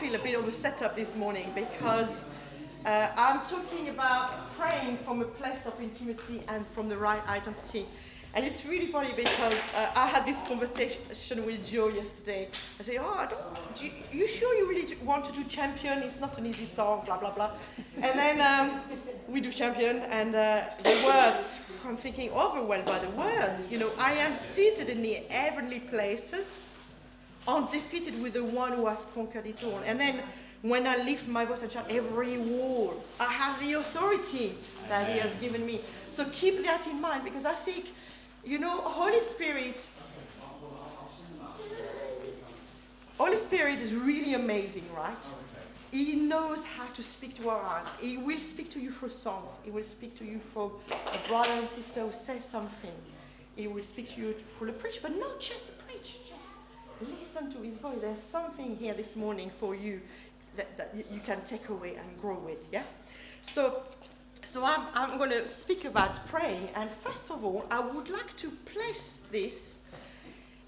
feel a bit of a setup this morning because uh, I'm talking about praying from a place of intimacy and from the right identity. And it's really funny because uh, I had this conversation with Joe yesterday. I say, "Oh, I don't, do you, you sure you really want to do Champion? It's not an easy song, blah blah blah." And then um, we do Champion, and uh, the words. I'm thinking overwhelmed by the words. You know, I am seated in the heavenly places, undefeated with the one who has conquered it all. And then when I lift my voice and shout, every wall, I have the authority that He has given me. So keep that in mind because I think you know, Holy Spirit, Holy Spirit is really amazing, right? He knows how to speak to our heart. He will speak to you through songs. He will speak to you through a brother and sister who says something. He will speak to you through the preach, but not just the preach. Just listen to his voice. There's something here this morning for you that, that you can take away and grow with. Yeah. So so I'm, I'm going to speak about praying, and first of all, I would like to place this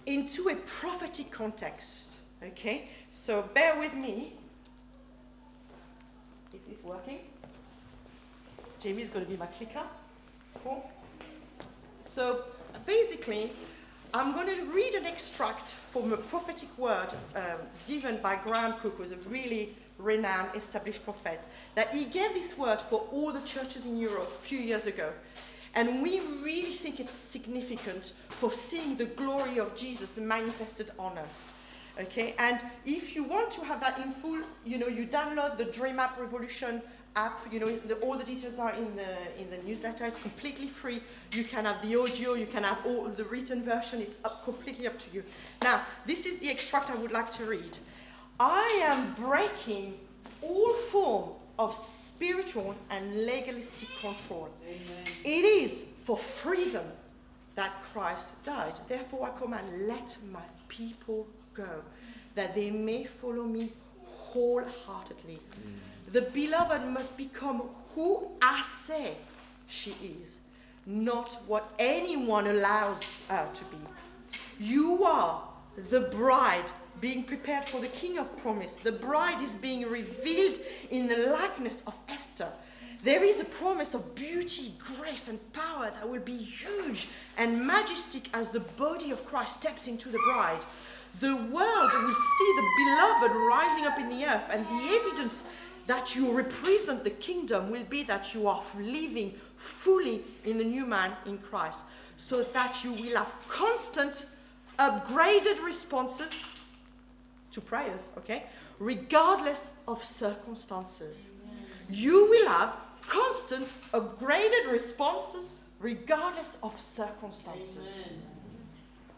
into a prophetic context. Okay, so bear with me. Is this working? Jamie's going to be my clicker. Cool. So basically, I'm going to read an extract from a prophetic word um, given by Graham Cooke, who's a really renowned, established prophet, that he gave this word for all the churches in Europe a few years ago. And we really think it's significant for seeing the glory of Jesus manifested on earth. Okay, and if you want to have that in full, you know, you download the Dream App Revolution app. You know, the, all the details are in the in the newsletter. It's completely free. You can have the audio. You can have all the written version. It's up, completely up to you. Now, this is the extract I would like to read. I am breaking all form of spiritual and legalistic control. Amen. It is for freedom that Christ died. Therefore, I command, let my people go, that they may follow me wholeheartedly. Mm. The beloved must become who I say she is, not what anyone allows her to be. You are the bride being prepared for the King of Promise. The bride is being revealed in the likeness of Esther. There is a promise of beauty, grace, and power that will be huge and majestic as the body of Christ steps into the bride. The world will see the beloved rising up in the earth, and the evidence that you represent the kingdom will be that you are living fully in the new man in Christ, so that you will have constant, upgraded responses to prayers, okay? Regardless of circumstances. You will have constant, upgraded responses regardless of circumstances. Amen.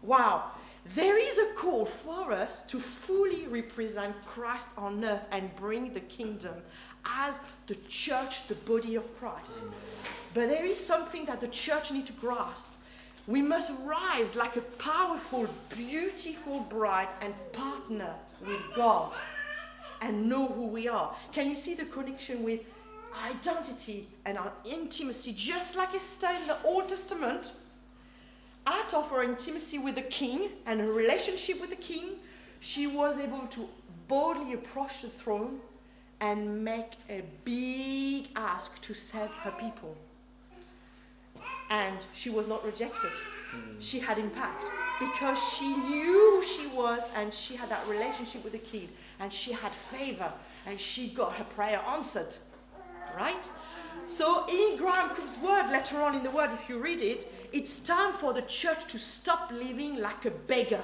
Wow. There is a call for us to fully represent Christ on earth and bring the kingdom as the church, the body of Christ. But there is something that the church need to grasp we must rise like a powerful, beautiful bride and partner with God and know who we are. Can you see the connection with identity and our intimacy, just like Esther in the Old Testament? Out of her intimacy with the king and her relationship with the king, she was able to boldly approach the throne and make a big ask to save her people and she was not rejected. She had impact because she knew who she was and she had that relationship with the king and she had favor and she got her prayer answered. Right? So, in Graham Cooke's word, later on in the word, if you read it, it's time for the church to stop living like a beggar.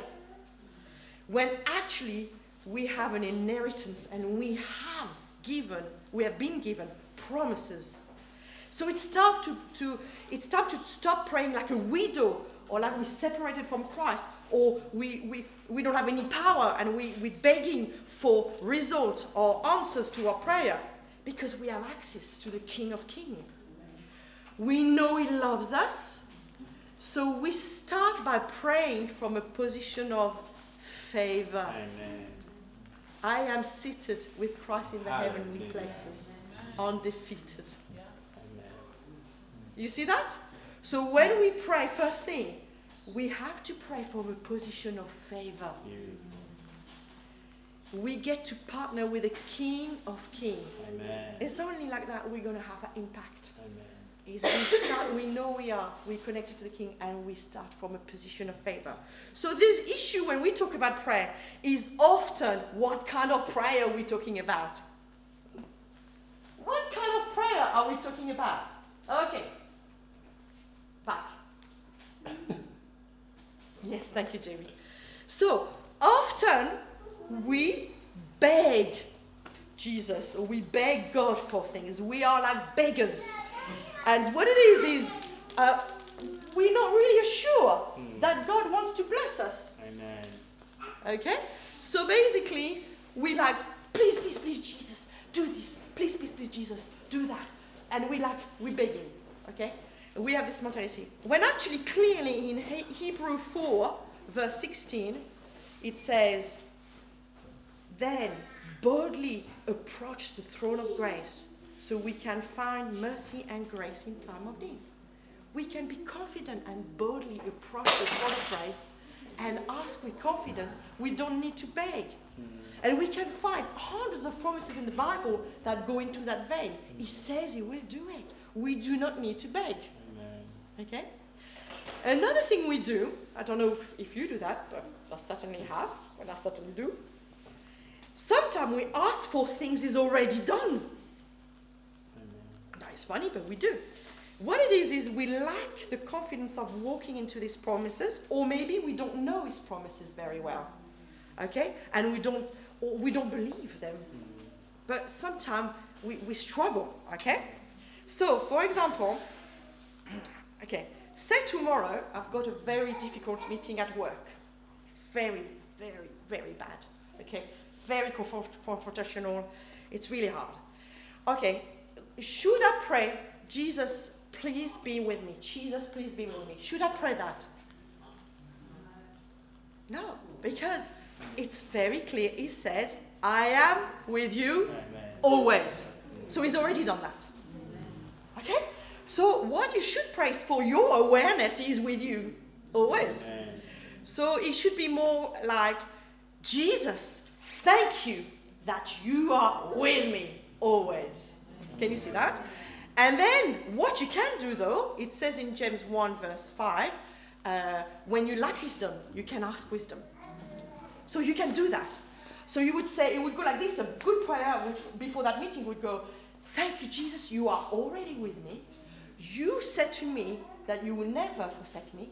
When actually we have an inheritance and we have given, we have been given promises so it's time to, to, it's time to stop praying like a widow or like we're separated from Christ or we, we, we don't have any power and we, we're begging for results or answers to our prayer because we have access to the King of Kings. We know He loves us. So we start by praying from a position of favor. Amen. I am seated with Christ in the Hallelujah. heavenly places, undefeated. You see that? So when we pray, first thing, we have to pray from a position of favor. we get to partner with the King of Kings. It's only like that we're going to have an impact. Amen. Is we start, we know we are, we're connected to the King, and we start from a position of favor. So this issue when we talk about prayer is often what kind of prayer are we're talking about. What kind of prayer are we talking about? Okay. Back. yes, thank you, Jamie. So often we beg Jesus or we beg God for things. We are like beggars. And what it is, is uh, we're not really sure that God wants to bless us. Amen. Okay? So basically, we like, please, please, please, Jesus, do this. Please, please, please, Jesus, do that. And we like, we're begging. Okay? We have this mentality. When actually, clearly in he- Hebrew 4, verse 16, it says, Then boldly approach the throne of grace so we can find mercy and grace in time of need. We can be confident and boldly approach the throne of grace and ask with confidence. We don't need to beg. Mm. And we can find hundreds of promises in the Bible that go into that vein. He mm. says he will do it. We do not need to beg. Amen. Okay? Another thing we do, I don't know if, if you do that, but I certainly have, and I certainly do. Sometimes we ask for things is already done. It's funny, but we do. What it is is we lack the confidence of walking into these promises, or maybe we don't know his promises very well. Okay? And we don't or we don't believe them. But sometimes we, we struggle, okay? So for example, okay, say tomorrow I've got a very difficult meeting at work. It's very, very, very bad. Okay? Very confrontational. It's really hard. Okay, should I pray, Jesus, please be with me? Jesus, please be with me. Should I pray that? No, because it's very clear. He says, I am with you Amen. always. So he's already done that. Okay? So what you should pray is for your awareness he's with you always. Amen. So it should be more like, Jesus, thank you that you are with me always. Can you see that? And then what you can do though, it says in James 1 verse 5, uh, when you lack wisdom, you can ask wisdom. So you can do that. So you would say, it would go like this a good prayer before that meeting would go, Thank you, Jesus, you are already with me. You said to me that you will never forsake me.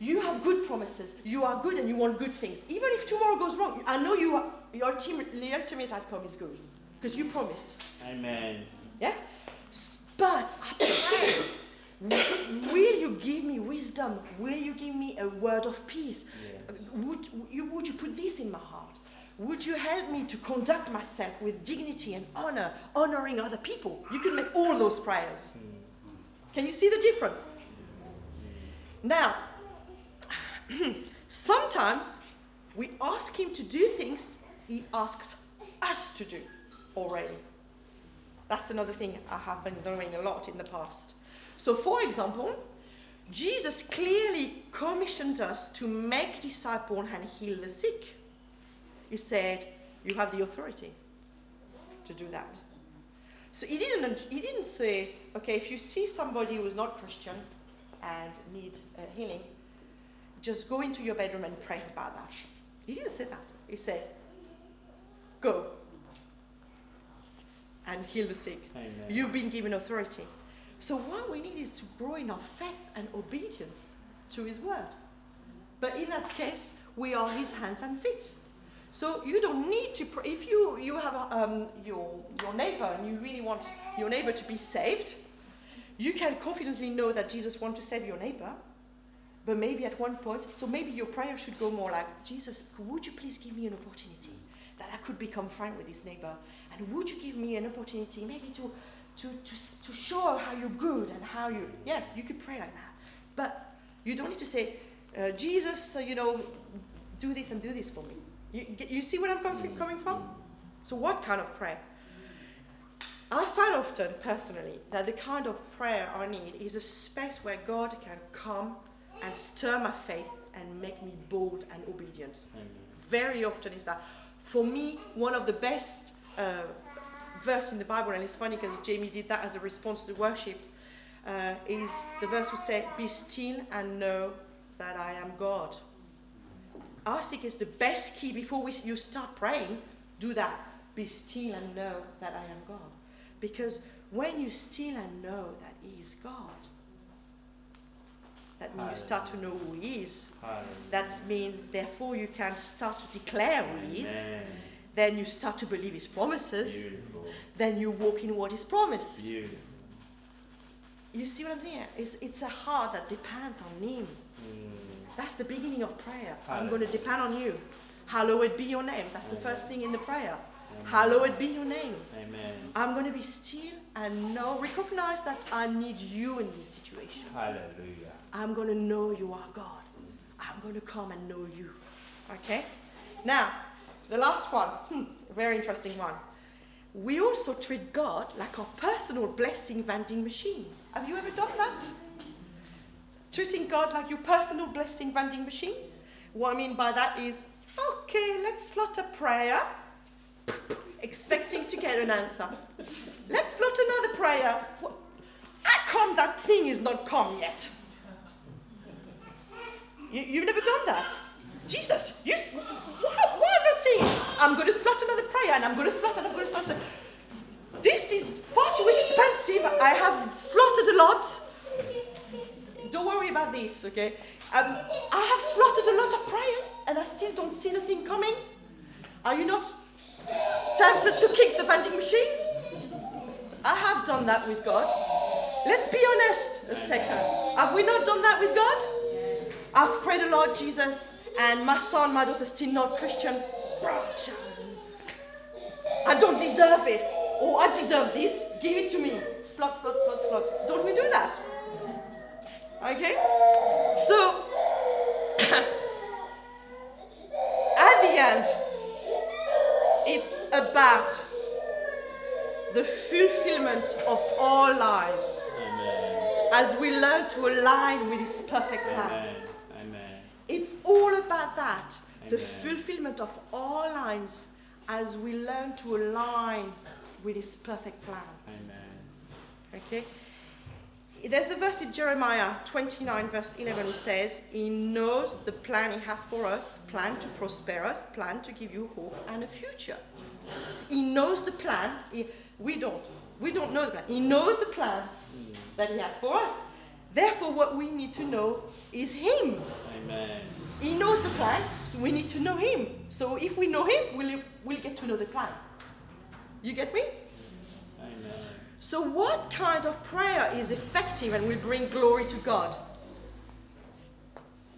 You have good promises. You are good and you want good things. Even if tomorrow goes wrong, I know you are, your ultimate, the ultimate outcome is good because you promise. Amen. Yeah? But I pray, will you give me wisdom? Will you give me a word of peace? Yes. Would you, would you put this in my heart? Would you help me to conduct myself with dignity and honor, honoring other people? You can make all those prayers. Mm-hmm. Can you see the difference? Now, sometimes we ask him to do things he asks us to do already. That's another thing I have been doing a lot in the past. So, for example, Jesus clearly commissioned us to make disciples and heal the sick. He said, You have the authority to do that. So he didn't, he didn't say, okay, if you see somebody who is not Christian and needs uh, healing, just go into your bedroom and pray about that. He didn't say that. He said, go and heal the sick. Amen. You've been given authority. So what we need is to grow in our faith and obedience to his word. But in that case, we are his hands and feet. So you don't need to pray. If you, you have um, your, your neighbor and you really want your neighbor to be saved, you can confidently know that Jesus wants to save your neighbor. But maybe at one point, so maybe your prayer should go more like, Jesus, would you please give me an opportunity that I could become friend with this neighbor? And would you give me an opportunity maybe to, to, to, to show how you're good and how you, yes, you could pray like that. But you don't need to say, uh, Jesus, uh, you know, do this and do this for me. You, you see where I'm com- coming from? So, what kind of prayer? I find often, personally, that the kind of prayer I need is a space where God can come and stir my faith and make me bold and obedient. Amen. Very often is that. for me, one of the best uh, verse in the Bible, and it's funny because Jamie did that as a response to worship, uh, is the verse who say, "Be still and know that I am God." I think it's the best key before we, you start praying. Do that. Be still and know that I am God, because when you still and know that He is God, that means you start to know who He is. Hallelujah. That means, therefore, you can start to declare who He is. Amen. Then you start to believe His promises. Beautiful. Then you walk in what is promised. Beautiful. You see what I'm saying? It's, it's a heart that depends on Him. Mm. That's the beginning of prayer. I'm going to depend on you. Hallowed be your name. That's the first thing in the prayer. Amen. Hallowed be your name. Amen. I'm going to be still and know, recognize that I need you in this situation. Hallelujah. I'm going to know you are God. I'm going to come and know you. Okay? Now, the last one, hmm, very interesting one. We also treat God like our personal blessing vending machine. Have you ever done that? Treating God like your personal blessing vending machine? What I mean by that is, okay, let's slot a prayer, expecting to get an answer. Let's slot another prayer. How come that thing is not come yet? You, you've never done that. Jesus, you, why, why am I not saying, I'm going to slot another prayer and I'm going to slot and I'm going to slot. This is far too expensive. I have slotted a lot. Don't worry about this, okay? Um, I have slotted a lot of prayers and I still don't see the thing coming. Are you not tempted to kick the vending machine? I have done that with God. Let's be honest a second. Have we not done that with God? I've prayed a lot, Jesus, and my son, my daughter, still not Christian. I don't deserve it. Or I deserve this. Give it to me. Slot, slot, slot, slot. Don't we do that? Okay? So, at the end, it's about the fulfillment of all lives Amen. as we learn to align with His perfect Amen. plans. Amen. It's all about that the fulfillment of all lines as we learn to align with His perfect plan. Amen. Okay? There's a verse in Jeremiah 29, verse 11, which says, He knows the plan He has for us, plan to prosper us, plan to give you hope and a future. He knows the plan. He- we don't. We don't know the plan. He knows the plan that He has for us. Therefore, what we need to know is Him. Amen. He knows the plan, so we need to know Him. So if we know Him, we'll, we'll get to know the plan. You get me? Amen. So, what kind of prayer is effective and will bring glory to God?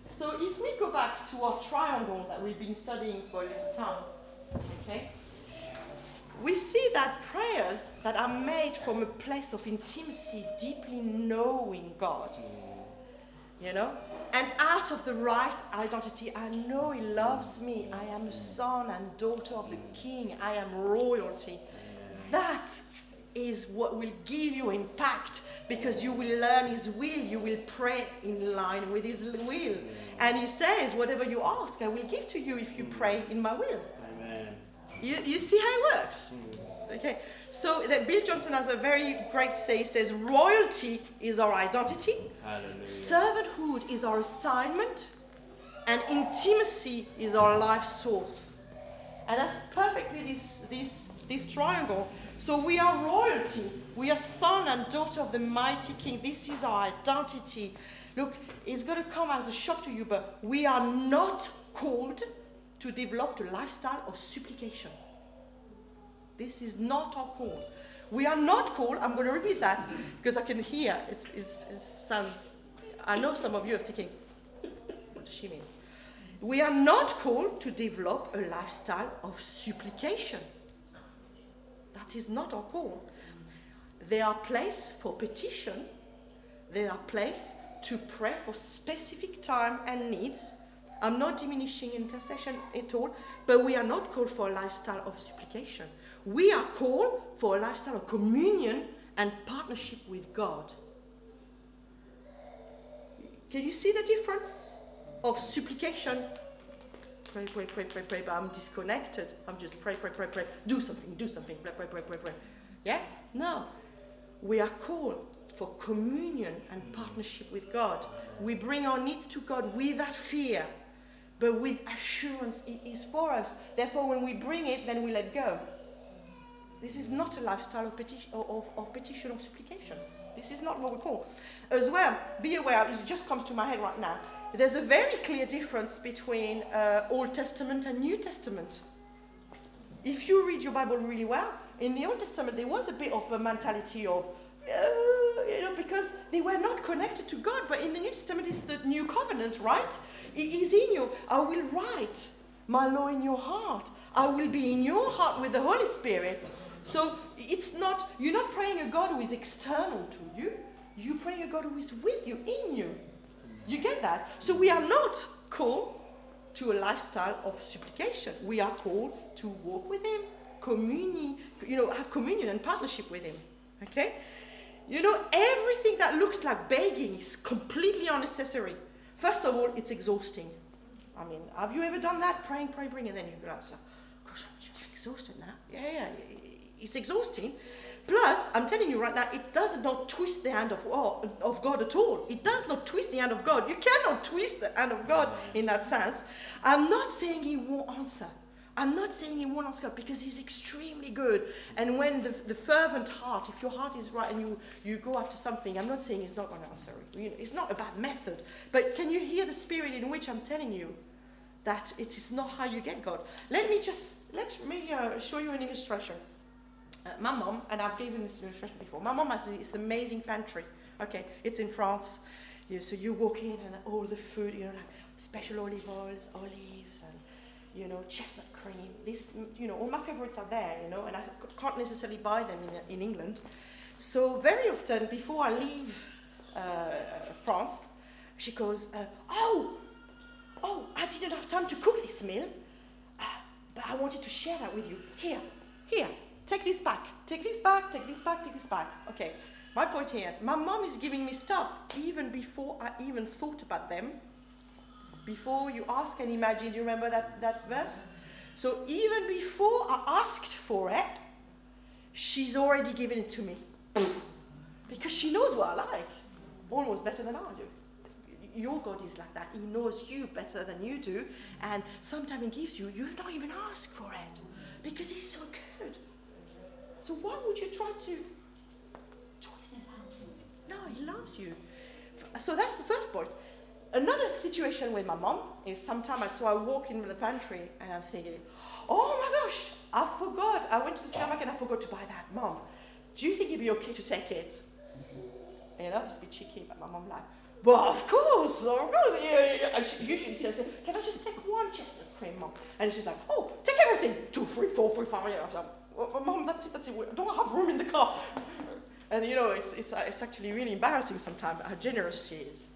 So, if we go back to our triangle that we've been studying for a little time, okay, we see that prayers that are made from a place of intimacy, deeply knowing God, mm. You know, and out of the right identity, I know He loves me. I am a son and daughter of the King. I am royalty. That is what will give you impact because you will learn His will. You will pray in line with His will. And He says, Whatever you ask, I will give to you if you pray in my will. Amen. You, you see how it works? Hmm. Okay, so that Bill Johnson has a very great say. He says, Royalty is our identity, Hallelujah. servanthood is our assignment, and intimacy is our life source. And that's perfectly this, this, this triangle. So we are royalty. We are son and daughter of the mighty king. This is our identity. Look, it's going to come as a shock to you, but we are not called to develop a lifestyle of supplication. This is not our call. We are not called, I'm going to repeat that because I can hear it's, it's, it sounds, I know some of you are thinking, what does she mean? We are not called to develop a lifestyle of supplication. That is not our call. There are places for petition, there are places to pray for specific time and needs. I'm not diminishing intercession at all, but we are not called for a lifestyle of supplication. We are called for a lifestyle of communion and partnership with God. Can you see the difference of supplication pray, pray, pray, pray, pray, but I'm disconnected. I'm just pray, pray, pray, pray. Do something, do something, pray, pray, pray, pray, pray. Yeah? No. We are called for communion and partnership with God. We bring our needs to God without fear, but with assurance it is for us. Therefore, when we bring it, then we let go. This is not a lifestyle of petition, of, of petition or supplication. This is not what we call. As well, be aware, it just comes to my head right now. There's a very clear difference between uh, Old Testament and New Testament. If you read your Bible really well, in the Old Testament there was a bit of a mentality of, uh, you know, because they were not connected to God. But in the New Testament, it's the new covenant, right? It is in you. I will write my law in your heart. I will be in your heart with the Holy Spirit. So it's not, you're not praying a God who is external to you. You're praying a God who is with you, in you. You get that? So we are not called to a lifestyle of supplication. We are called to walk with Him, communion, you know, have communion and partnership with Him. Okay? You know, everything that looks like begging is completely unnecessary. First of all, it's exhausting. I mean, have you ever done that? Praying, praying, praying, and then you go, gosh, I'm just exhausted now. Yeah, yeah, it's exhausting. Plus, I'm telling you right now, it does not twist the hand of, oh, of God at all. It does not twist the hand of God. You cannot twist the hand of God in that sense. I'm not saying He won't answer. I'm not saying He won't answer because He's extremely good. And when the, the fervent heart, if your heart is right and you, you go after something, I'm not saying He's not going to answer. You know, it's not about method. But can you hear the spirit in which I'm telling you that it is not how you get God? Let me just, let me uh, show you an illustration. Uh, my mom, and I've given this illustration before, my mom has this amazing pantry. Okay, it's in France. You, so you walk in and all the food, you know, like special olive oils, olives, and you know, chestnut cream. These, you know, all my favorites are there, you know, and I can't necessarily buy them in, in England. So very often, before I leave uh, France, she goes, uh, "Oh, oh, I didn't have time to cook this meal, uh, but I wanted to share that with you. Here, here, Take this back, take this back, take this back, take this back. Okay, my point here is my mom is giving me stuff even before I even thought about them. Before you ask and imagine, do you remember that, that verse? So even before I asked for it, she's already given it to me. Because she knows what I like, almost better than I do your God is like that. He knows you better than you do. And sometimes He gives you, you don't even ask for it because He's so good. So why would you try to twist his hand? No, he loves you. So that's the first point. Another situation with my mom is sometimes I, so I walk in the pantry and I'm thinking, oh my gosh, I forgot. I went to the supermarket and I forgot to buy that. Mom, do you think it'd be okay to take it? You know, it's a bit cheeky, but my mom like, well, of course, of course. Yeah, yeah. And she, usually she'll say, can I just take one chestnut cream, mom? And she's like, oh, take everything. Two, three, four, three, five. Yeah. I'm like, Mom, that's it, that's it. I don't have room in the car. And you know, it's, it's, it's actually really embarrassing sometimes how generous she is.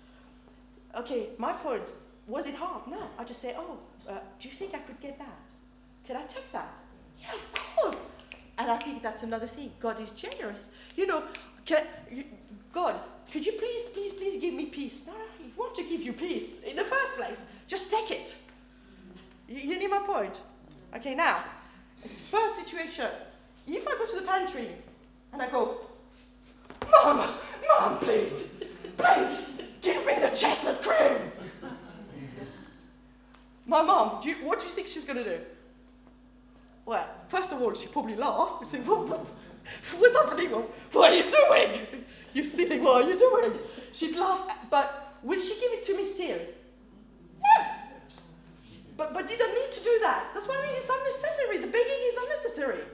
Okay, my point, was it hard? No. I just say, oh, uh, do you think I could get that? Can I take that? Yeah, of course. And I think that's another thing. God is generous. You know, can, you, God, could you please, please, please give me peace? No, He wants to give you peace in the first place. Just take it. You, you need my point? Okay, now, First situation, if I go to the pantry and I go, Mom, Mom, please, please, give me the chestnut cream. My mom, do you, what do you think she's going to do? Well, first of all, she probably laugh and say, What's happening? What are you doing? You silly, what are you doing? She'd laugh, but will she give it to me still? But, but didn't need to do that. That's why I mean it's unnecessary. The begging is unnecessary.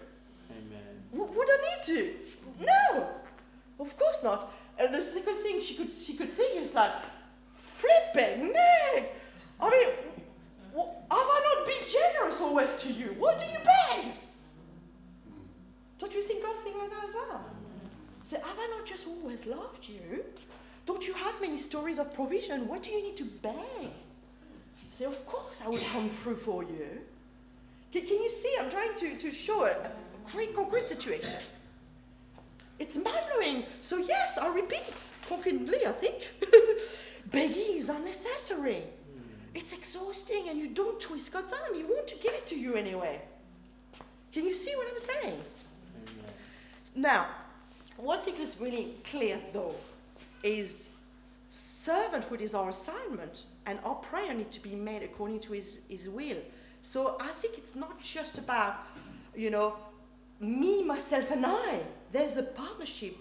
Amen. W- would I need to? No, of course not. And the second thing she could she could think is like, flipping neck. I mean, w- have I not been generous always to you? What do you beg? Don't you think God think like that as well? Say, have I not just always loved you? Don't you have many stories of provision? What do you need to beg? Say, Of course, I will come through for you. Can, can you see? I'm trying to, to show a great concrete situation. It's mind blowing. So, yes, I repeat confidently, I think. Begging is unnecessary. Hmm. it's exhausting and you don't twist God's arm. He wants to give it to you anyway. Can you see what I'm saying? Amen. Now, one thing is really clear though is servanthood is our assignment and our prayer need to be made according to his, his will. So I think it's not just about, you know, me, myself, and I. There's a partnership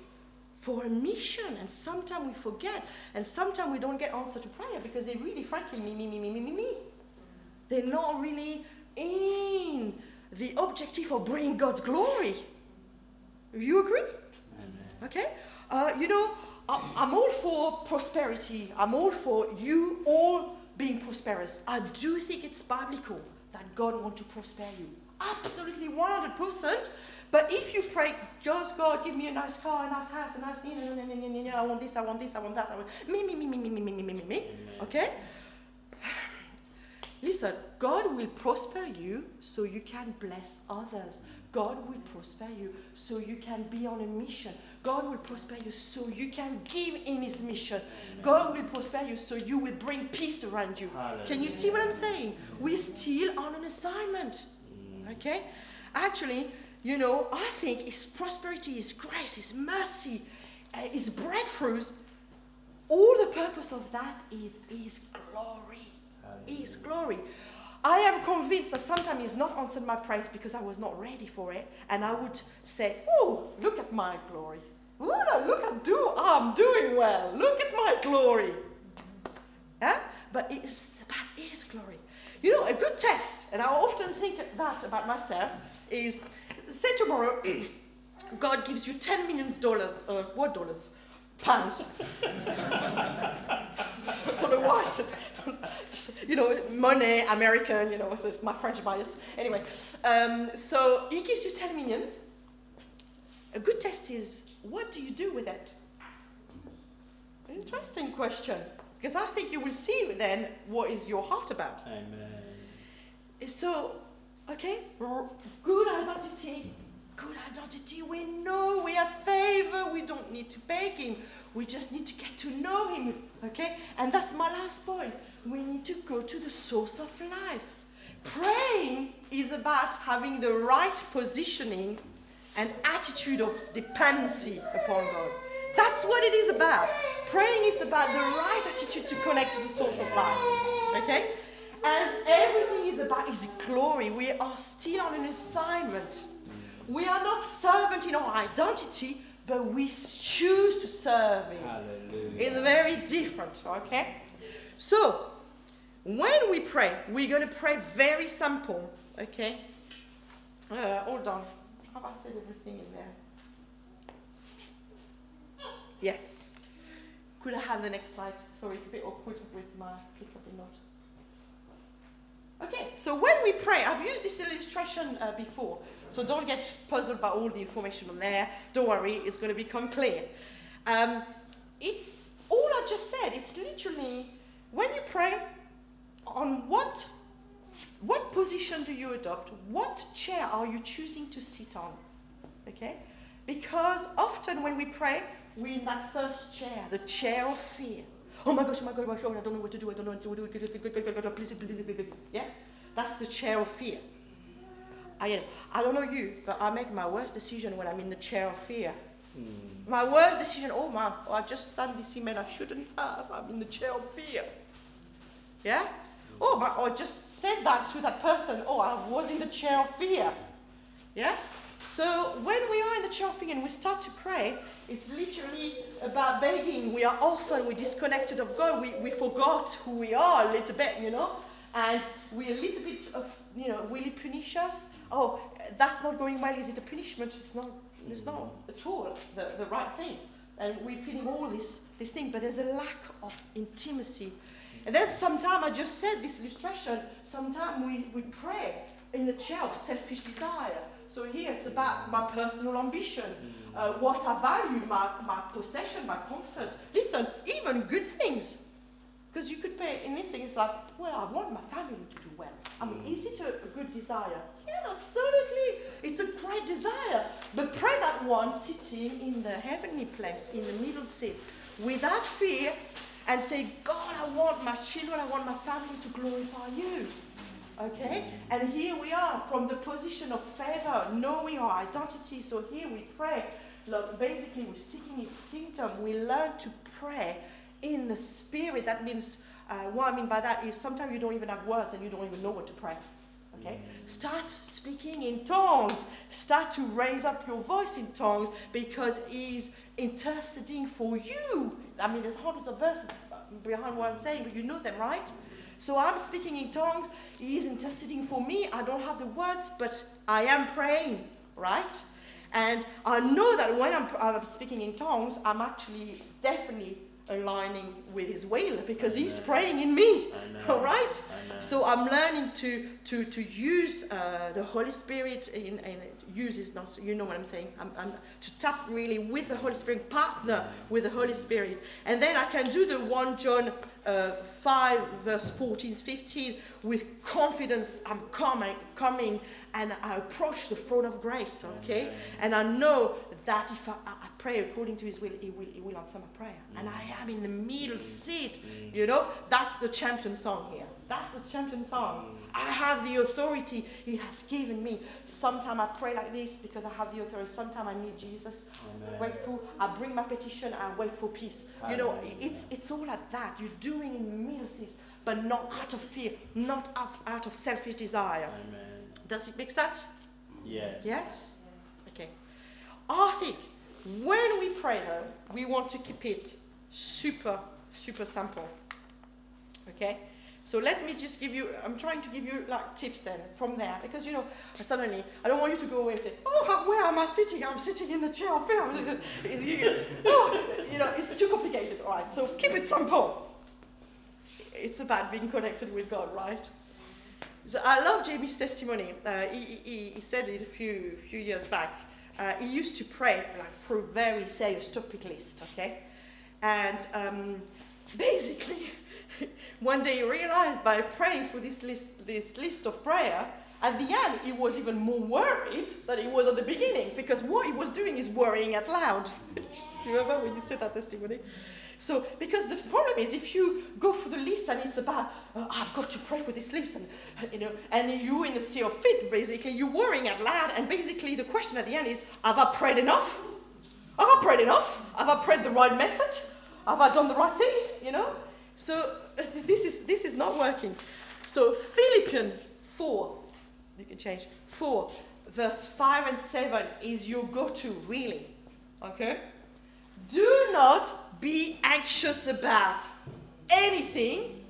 for a mission, and sometimes we forget, and sometimes we don't get answer to prayer because they really, frankly, me, me, me, me, me, me, me. They're not really in the objective of bringing God's glory. You agree? Amen. Okay? Uh, you know, I, I'm all for prosperity. I'm all for you all being prosperous. I do think it's biblical that God wants to prosper you. Absolutely 100%. But if you pray, just God, give me a nice car, a nice house, a nice, you know, no, no, no, no, no, I want this, I want this, I want that, I want me, me, me, me, me, me, me, me, me, me, me. Okay? Listen, God will prosper you so you can bless others. God will prosper you so you can be on a mission. God will prosper you so you can give in His mission. God will prosper you so you will bring peace around you. Can you see what I'm saying? We're still on an assignment. Okay? Actually, you know, I think His prosperity, His grace, His mercy, uh, His breakthroughs, all the purpose of that is His glory. His glory. I am convinced that sometimes He's not answered my prayers because I was not ready for it, and I would say, "Oh, look at my glory! Look, I'm do, I'm doing well. Look at my glory." Yeah? But it's about His glory. You know, a good test, and I often think that about myself, is say tomorrow, God gives you ten million dollars. Uh, what dollars? Pounds. don't know why I said you know, money, American, you know, so it's my French bias. Anyway, um, so he gives you 10 million. A good test is, what do you do with it? Interesting question. Because I think you will see then what is your heart about. Amen. So, okay, good identity. Good identity. We know we have favor. We don't need to beg him. We just need to get to know him. Okay? And that's my last point. We need to go to the source of life. Praying is about having the right positioning and attitude of dependency upon God. That's what it is about. Praying is about the right attitude to connect to the source of life. Okay? And everything is about His glory. We are still on an assignment. We are not servant in our identity, but we choose to serve Him. Hallelujah. It's very different, okay? So, when we pray, we're going to pray very simple, okay? Uh, hold on. Have I said everything in there? Yes. Could I have the next slide? Sorry, it's a bit awkward with my pickup note. Okay, so when we pray, I've used this illustration uh, before, so don't get puzzled by all the information on there. Don't worry, it's going to become clear. Um, it's all I just said. It's literally when you pray, on what what position do you adopt? What chair are you choosing to sit on? Okay, because often when we pray, we're in that first chair, the chair of fear. Oh my gosh, oh my God, oh my God, I don't know what to do, I don't know what to do, please, please, please, please, please. yeah? That's the chair of fear. I, I don't know you, but I make my worst decision when I'm in the chair of fear. Mm. My worst decision, oh my, oh, I just sent this email I shouldn't have, I'm in the chair of fear. Yeah? Oh, but I just said that to that person, oh, I was in the chair of fear. Yeah? So when we are in the chair of fear and we start to pray, it's literally about begging. We are often, we're disconnected of God. We, we forgot who we are a little bit, you know? And we're a little bit of, you know, will he punish us? Oh, that's not going well. Is it a punishment? It's not, it's not mm. at all the, the right thing. And we're feeling all this, this thing, but there's a lack of intimacy. And then sometimes, I just said this illustration, sometimes we, we pray in the chair of selfish desire. So here it's about my personal ambition, mm. uh, what I value, my, my possession, my comfort. Listen, even good things. Because you could pay in this thing, it's like, well, I want my family to do well. I mean, mm. is it a, a good desire? Yeah, absolutely. It's a great desire. But pray that one sitting in the heavenly place, in the middle seat, without fear, and say, God, I want my children, I want my family to glorify you. Okay? And here we are from the position of favor, knowing our identity. So here we pray. Lord, basically, we're seeking His kingdom. We learn to pray in the Spirit. That means, uh, what I mean by that is sometimes you don't even have words and you don't even know what to pray. Okay? Start speaking in tongues. Start to raise up your voice in tongues because He's interceding for you. I mean, there's hundreds of verses behind what I'm saying, but you know them, right? So I'm speaking in tongues. He is interceding for me. I don't have the words, but I am praying, right? And I know that when I'm, I'm speaking in tongues, I'm actually definitely aligning with his will because he's praying in me. All right? So I'm learning to, to, to use uh, the Holy Spirit in, in use is not, you know what I'm saying. I'm, I'm, to tap really with the Holy Spirit, partner with the Holy Spirit. And then I can do the 1 John uh, 5, verse 14, 15, with confidence. I'm coming, coming, and I approach the throne of grace, okay? And I know that if I, I, pray according to His will, He will, he will answer my prayer. And mm. I am in the middle mm. seat, mm. you know? That's the champion song here. That's the champion song. I have the authority He has given me. Sometimes I pray like this because I have the authority. Sometimes I need Jesus. Amen. Grateful. I bring my petition. I wait for peace. Amen. You know, it's it's all like that. You're doing in the middle seat, but not out of fear, not out, out of selfish desire. Amen. Does it make sense? Yes. Yes. Okay. I think when we pray though, we want to keep it super super simple. Okay so let me just give you, I'm trying to give you like tips then from there because you know, suddenly I don't want you to go away and say, oh, where am I sitting? I'm sitting in the chair of fear. oh, you know, it's too complicated. All right, so keep it simple. It's about being connected with God, right? So I love Jamie's testimony. Uh, he, he, he, said it a few few years back. Uh, he used to pray like for a very serious topic list, okay, and um, basically one day he realized by praying for this list, this list of prayer, at the end he was even more worried than he was at the beginning because what he was doing is worrying out loud. Remember when you said that testimony? So, because the problem is, if you go through the list and it's about, oh, I've got to pray for this list, and you know, and you in the sea of fit, basically, you're worrying out loud, and basically the question at the end is, have I prayed enough? Have I prayed enough? Have I prayed the right method? Have I done the right thing? You know. So this is, this is not working. So Philippians 4, you can change, 4, verse 5 and 7 is your go-to, really. Okay? Do not be anxious about anything,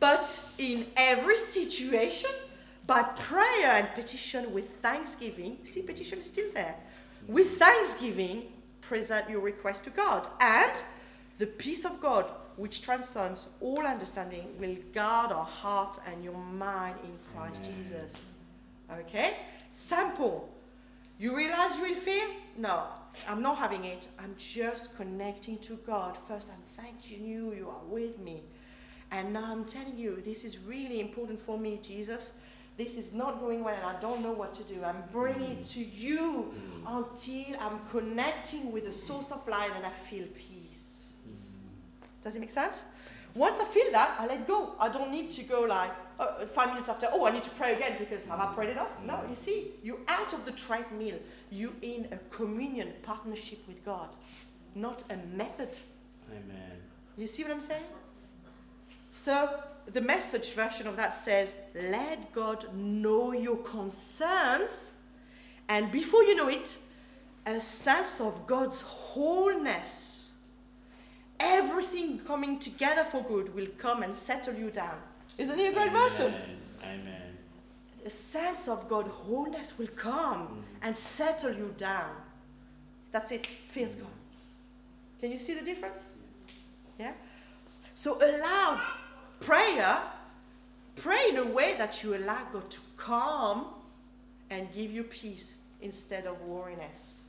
but in every situation, by prayer and petition with thanksgiving, see, petition is still there. With thanksgiving, present your request to God. And the peace of God, which transcends all understanding, will guard our hearts and your mind in Christ Amen. Jesus. Okay? Sample. You realize you're in fear? No, I'm not having it. I'm just connecting to God. First, I'm thanking you. You are with me. And now I'm telling you, this is really important for me, Jesus. This is not going well and I don't know what to do. I'm bringing it to you until I'm connecting with the source of life and I feel peace. Does it make sense? Once I feel that, I let go. I don't need to go like uh, five minutes after, oh, I need to pray again because have I prayed enough? No, you see, you're out of the treadmill. You're in a communion partnership with God, not a method. Amen. You see what I'm saying? So the message version of that says, let God know your concerns, and before you know it, a sense of God's wholeness everything coming together for good will come and settle you down. Isn't it a great Amen. version? Amen. The sense of God wholeness will come mm. and settle you down. That's it. Fears gone. Can you see the difference? Yeah? So allow prayer, pray in a way that you allow God to calm and give you peace instead of weariness.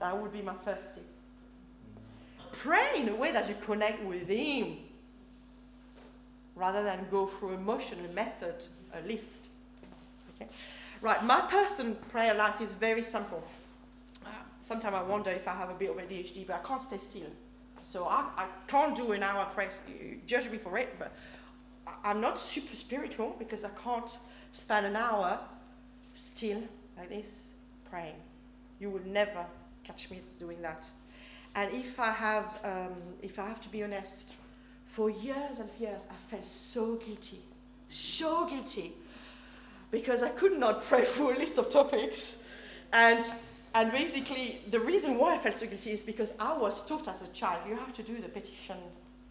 That would be my first tip pray in a way that you connect with Him rather than go through emotion, a method, a list. Okay? Right, my personal prayer life is very simple. Uh, sometimes I wonder if I have a bit of ADHD, but I can't stay still. So I, I can't do an hour prayer. Judge me for it, but I- I'm not super spiritual because I can't spend an hour still like this praying. You will never catch me doing that. And if I have, um, if I have to be honest, for years and years I felt so guilty, so guilty, because I could not pray through a list of topics, and and basically the reason why I felt so guilty is because I was taught as a child you have to do the petition,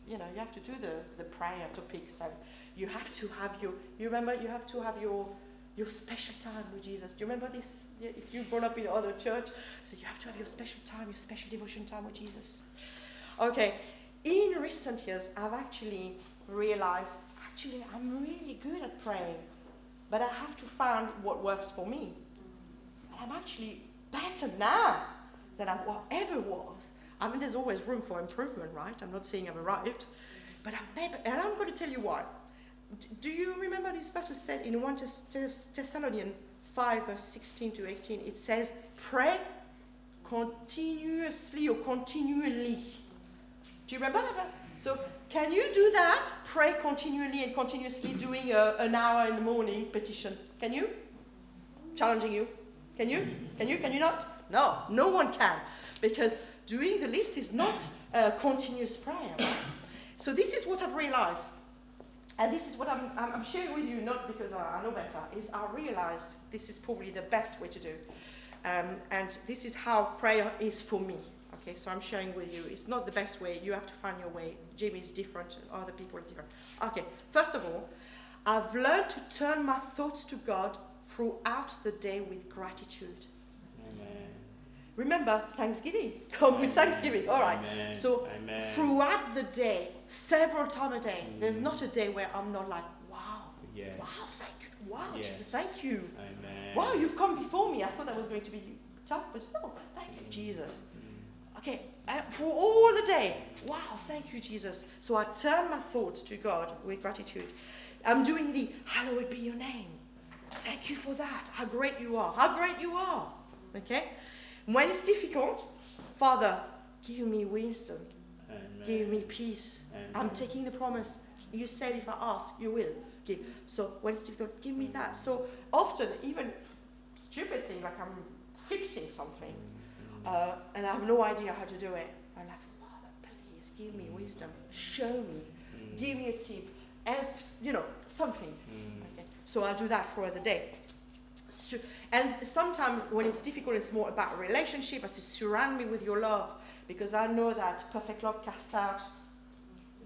you know, you have to do the the prayer topics, and you have to have your, you remember, you have to have your your special time with Jesus. Do you remember this? If you've grown up in other church, so you have to have your special time, your special devotion time with Jesus. Okay, in recent years, I've actually realized actually I'm really good at praying, but I have to find what works for me. And I'm actually better now than I ever was. I mean, there's always room for improvement, right? I'm not saying I've arrived, but I'm never, and I'm going to tell you why. Do you remember this verse was said in 1 Thess- Thess- Thessalonians 5, verse 16 to 18? It says, Pray continuously or continually. Do you remember that? So, can you do that? Pray continually and continuously doing a, an hour in the morning petition. Can you? Challenging you. Can you? Can you? Can you not? No, no one can. Because doing the list is not a continuous prayer. So, this is what I've realized. And this is what I'm, I'm, sharing with you, not because I, I know better, is I realize this is probably the best way to do. Um, and this is how prayer is for me. Okay, so I'm sharing with you. It's not the best way. You have to find your way. Jimmy is different, other people are different. Okay, first of all, I've learned to turn my thoughts to God throughout the day with gratitude. Remember, Thanksgiving. Come with Thanksgiving. All right. Amen. So Amen. throughout the day, several times a day, there's not a day where I'm not like, wow, Yes. wow, thank you, wow, Yes. Jesus, thank you. Amen. Wow, you've come before me. I thought that was going to be tough, but no, thank you, Mm. Jesus. Mm. Okay, uh, for all the day, wow, thank you, Jesus. So I turn my thoughts to God with gratitude. I'm doing the hallowed be your name. Thank you for that. How great you are. How great you are. Okay? When it's difficult, Father, give me wisdom. Amen. Give me peace. I'm taking the promise. You said if I ask, you will. Give. So when it's difficult, give me that. So often, even stupid thing like I'm fixing something, Mm. uh, and I have no idea how to do it. I'm like, Father, please give me wisdom. Show me. Mm. Give me a tip. Help, you know, something. Mm. Okay. So I'll do that for the day. So, and sometimes when it's difficult, it's more about relationship. I say, surround me with your love because I know that perfect love casts out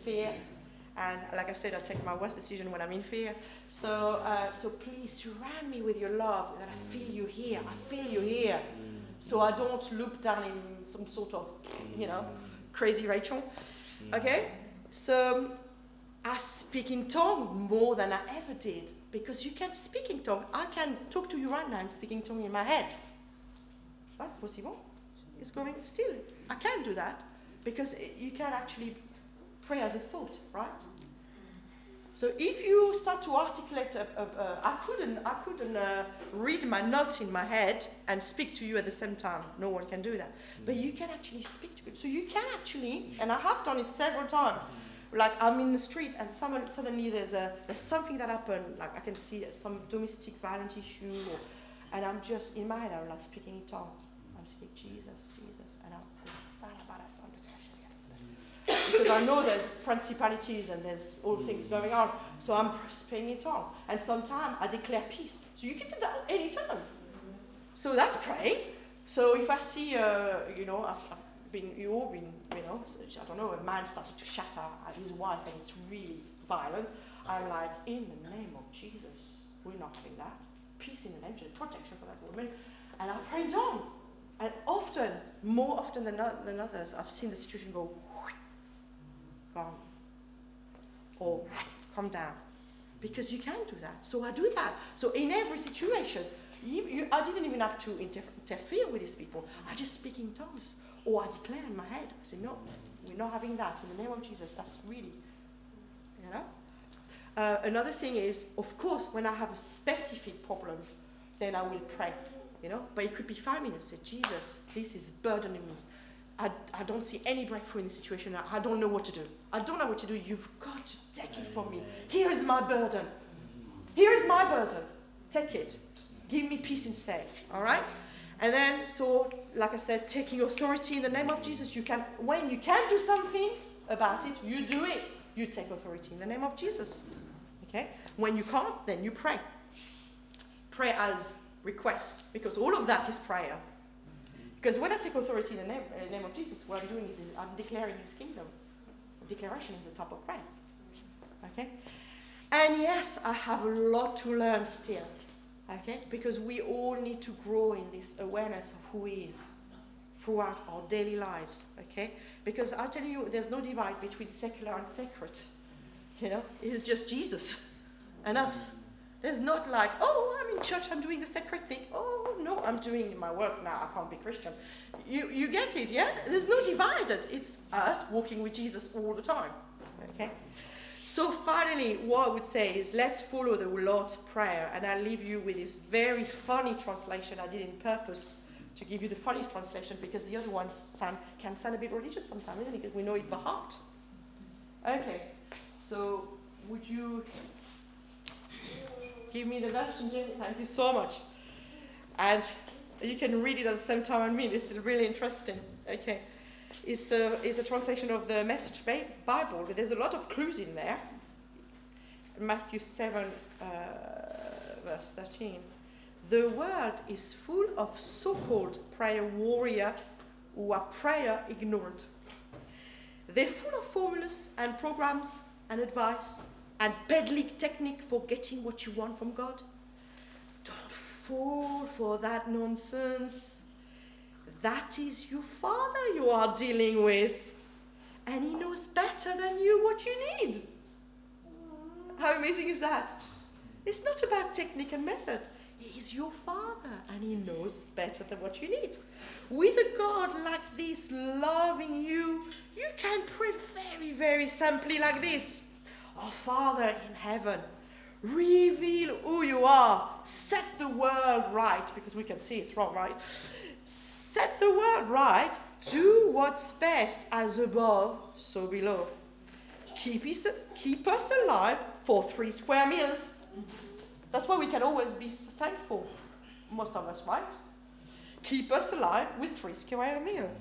fear. And like I said, I take my worst decision when I'm in fear. So, uh, so please surround me with your love that I feel you here. I feel you here. So I don't look down in some sort of you know, crazy Rachel. Okay? So I speak in tongue more than I ever did because you can speak in tongue. I can talk to you right now and speak in tongue in my head. That's possible. It's going still. I can do that because you can actually pray as a thought, right? So if you start to articulate, a, a, a, I couldn't, I couldn't uh, read my notes in my head and speak to you at the same time. No one can do that. But you can actually speak to it. So you can actually, and I have done it several times. Like I'm in the street and someone suddenly there's a there's something that happened. Like I can see some domestic violence issue, or, and I'm just in my head. I'm like speaking in tongue. I'm speaking Jesus, Jesus, and I'm talking about us under because I know there's principalities and there's all things going on. So I'm speaking in tongue, and sometimes I declare peace. So you can do that anytime. So that's praying. So if I see, uh, you know, I've, I've you all been, you know, I don't know, a man started to shatter at his wife and it's really violent. I'm like, in the name of Jesus, we're not having that. Peace in an angel, protection for that woman. And I pray in tongue. And often, more often than, than others, I've seen the situation go, gone. Or come down. Because you can do that. So I do that. So in every situation, you, you, I didn't even have to interfere with these people. I just speak in tongues. Or I declare in my head. I say, no, we're not having that. In the name of Jesus, that's really, you know? Uh, another thing is, of course, when I have a specific problem, then I will pray, you know? But it could be five minutes. Say, Jesus, this is burdening me. I, I don't see any breakthrough in this situation. I, I don't know what to do. I don't know what to do. You've got to take it from me. Here is my burden. Here is my burden. Take it. Give me peace instead. All right? And then, so, like I said, taking authority in the name of Jesus. You can, when you can do something about it, you do it. You take authority in the name of Jesus. Okay? When you can't, then you pray. Pray as request, because all of that is prayer. Because when I take authority in the name, uh, name of Jesus, what I'm doing is I'm declaring His kingdom. Declaration is the top of prayer. Okay? And yes, I have a lot to learn still. Okay? Because we all need to grow in this awareness of who He is throughout our daily lives. Okay? Because I tell you, there's no divide between secular and sacred. You know, it's just Jesus and us. There's not like, oh, I'm in church, I'm doing the sacred thing. Oh, no, I'm doing my work now, I can't be Christian. You, you get it, yeah? There's no divided. It's us walking with Jesus all the time. Okay? So, finally, what I would say is let's follow the Lord's Prayer, and I'll leave you with this very funny translation I did in purpose to give you the funny translation because the other ones sound, can sound a bit religious sometimes, isn't it? Because we know it by heart. Okay, so would you give me the version, Jenny? Thank you so much. And you can read it at the same time as me. This is really interesting. Okay. It's a, it's a translation of the Message Bible, there's a lot of clues in there. Matthew 7, uh, verse 13. The world is full of so called prayer warrior who are prayer ignorant. They're full of formulas and programs and advice and peddling technique for getting what you want from God. Don't fall for that nonsense. That is your Father you are dealing with, and He knows better than you what you need. How amazing is that? It's not about technique and method. He is your Father, and He knows better than what you need. With a God like this, loving you, you can pray very, very simply like this Our Father in heaven, reveal who you are, set the world right, because we can see it's wrong, right? Set the world right, do what's best, as above, so below. Keep us, keep us alive for three square meals. That's why we can always be thankful, most of us, right? Keep us alive with three square meals.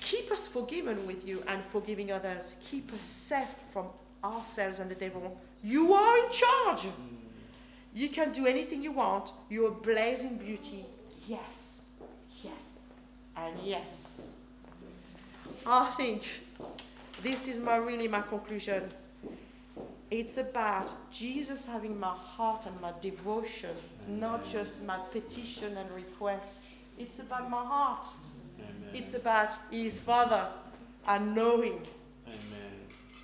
Keep us forgiven with you and forgiving others. Keep us safe from ourselves and the devil. You are in charge. You can do anything you want. You are a blazing beauty. Yes, and yes. I think this is my really my conclusion. It's about Jesus having my heart and my devotion, not just my petition and request. It's about my heart. Amen. It's about his father. I know him. Amen.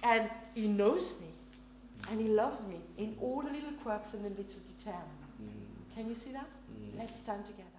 And he knows me. And he loves me in all the little quirks and the little detail. Mm. Can you see that? Mm. Let's stand together.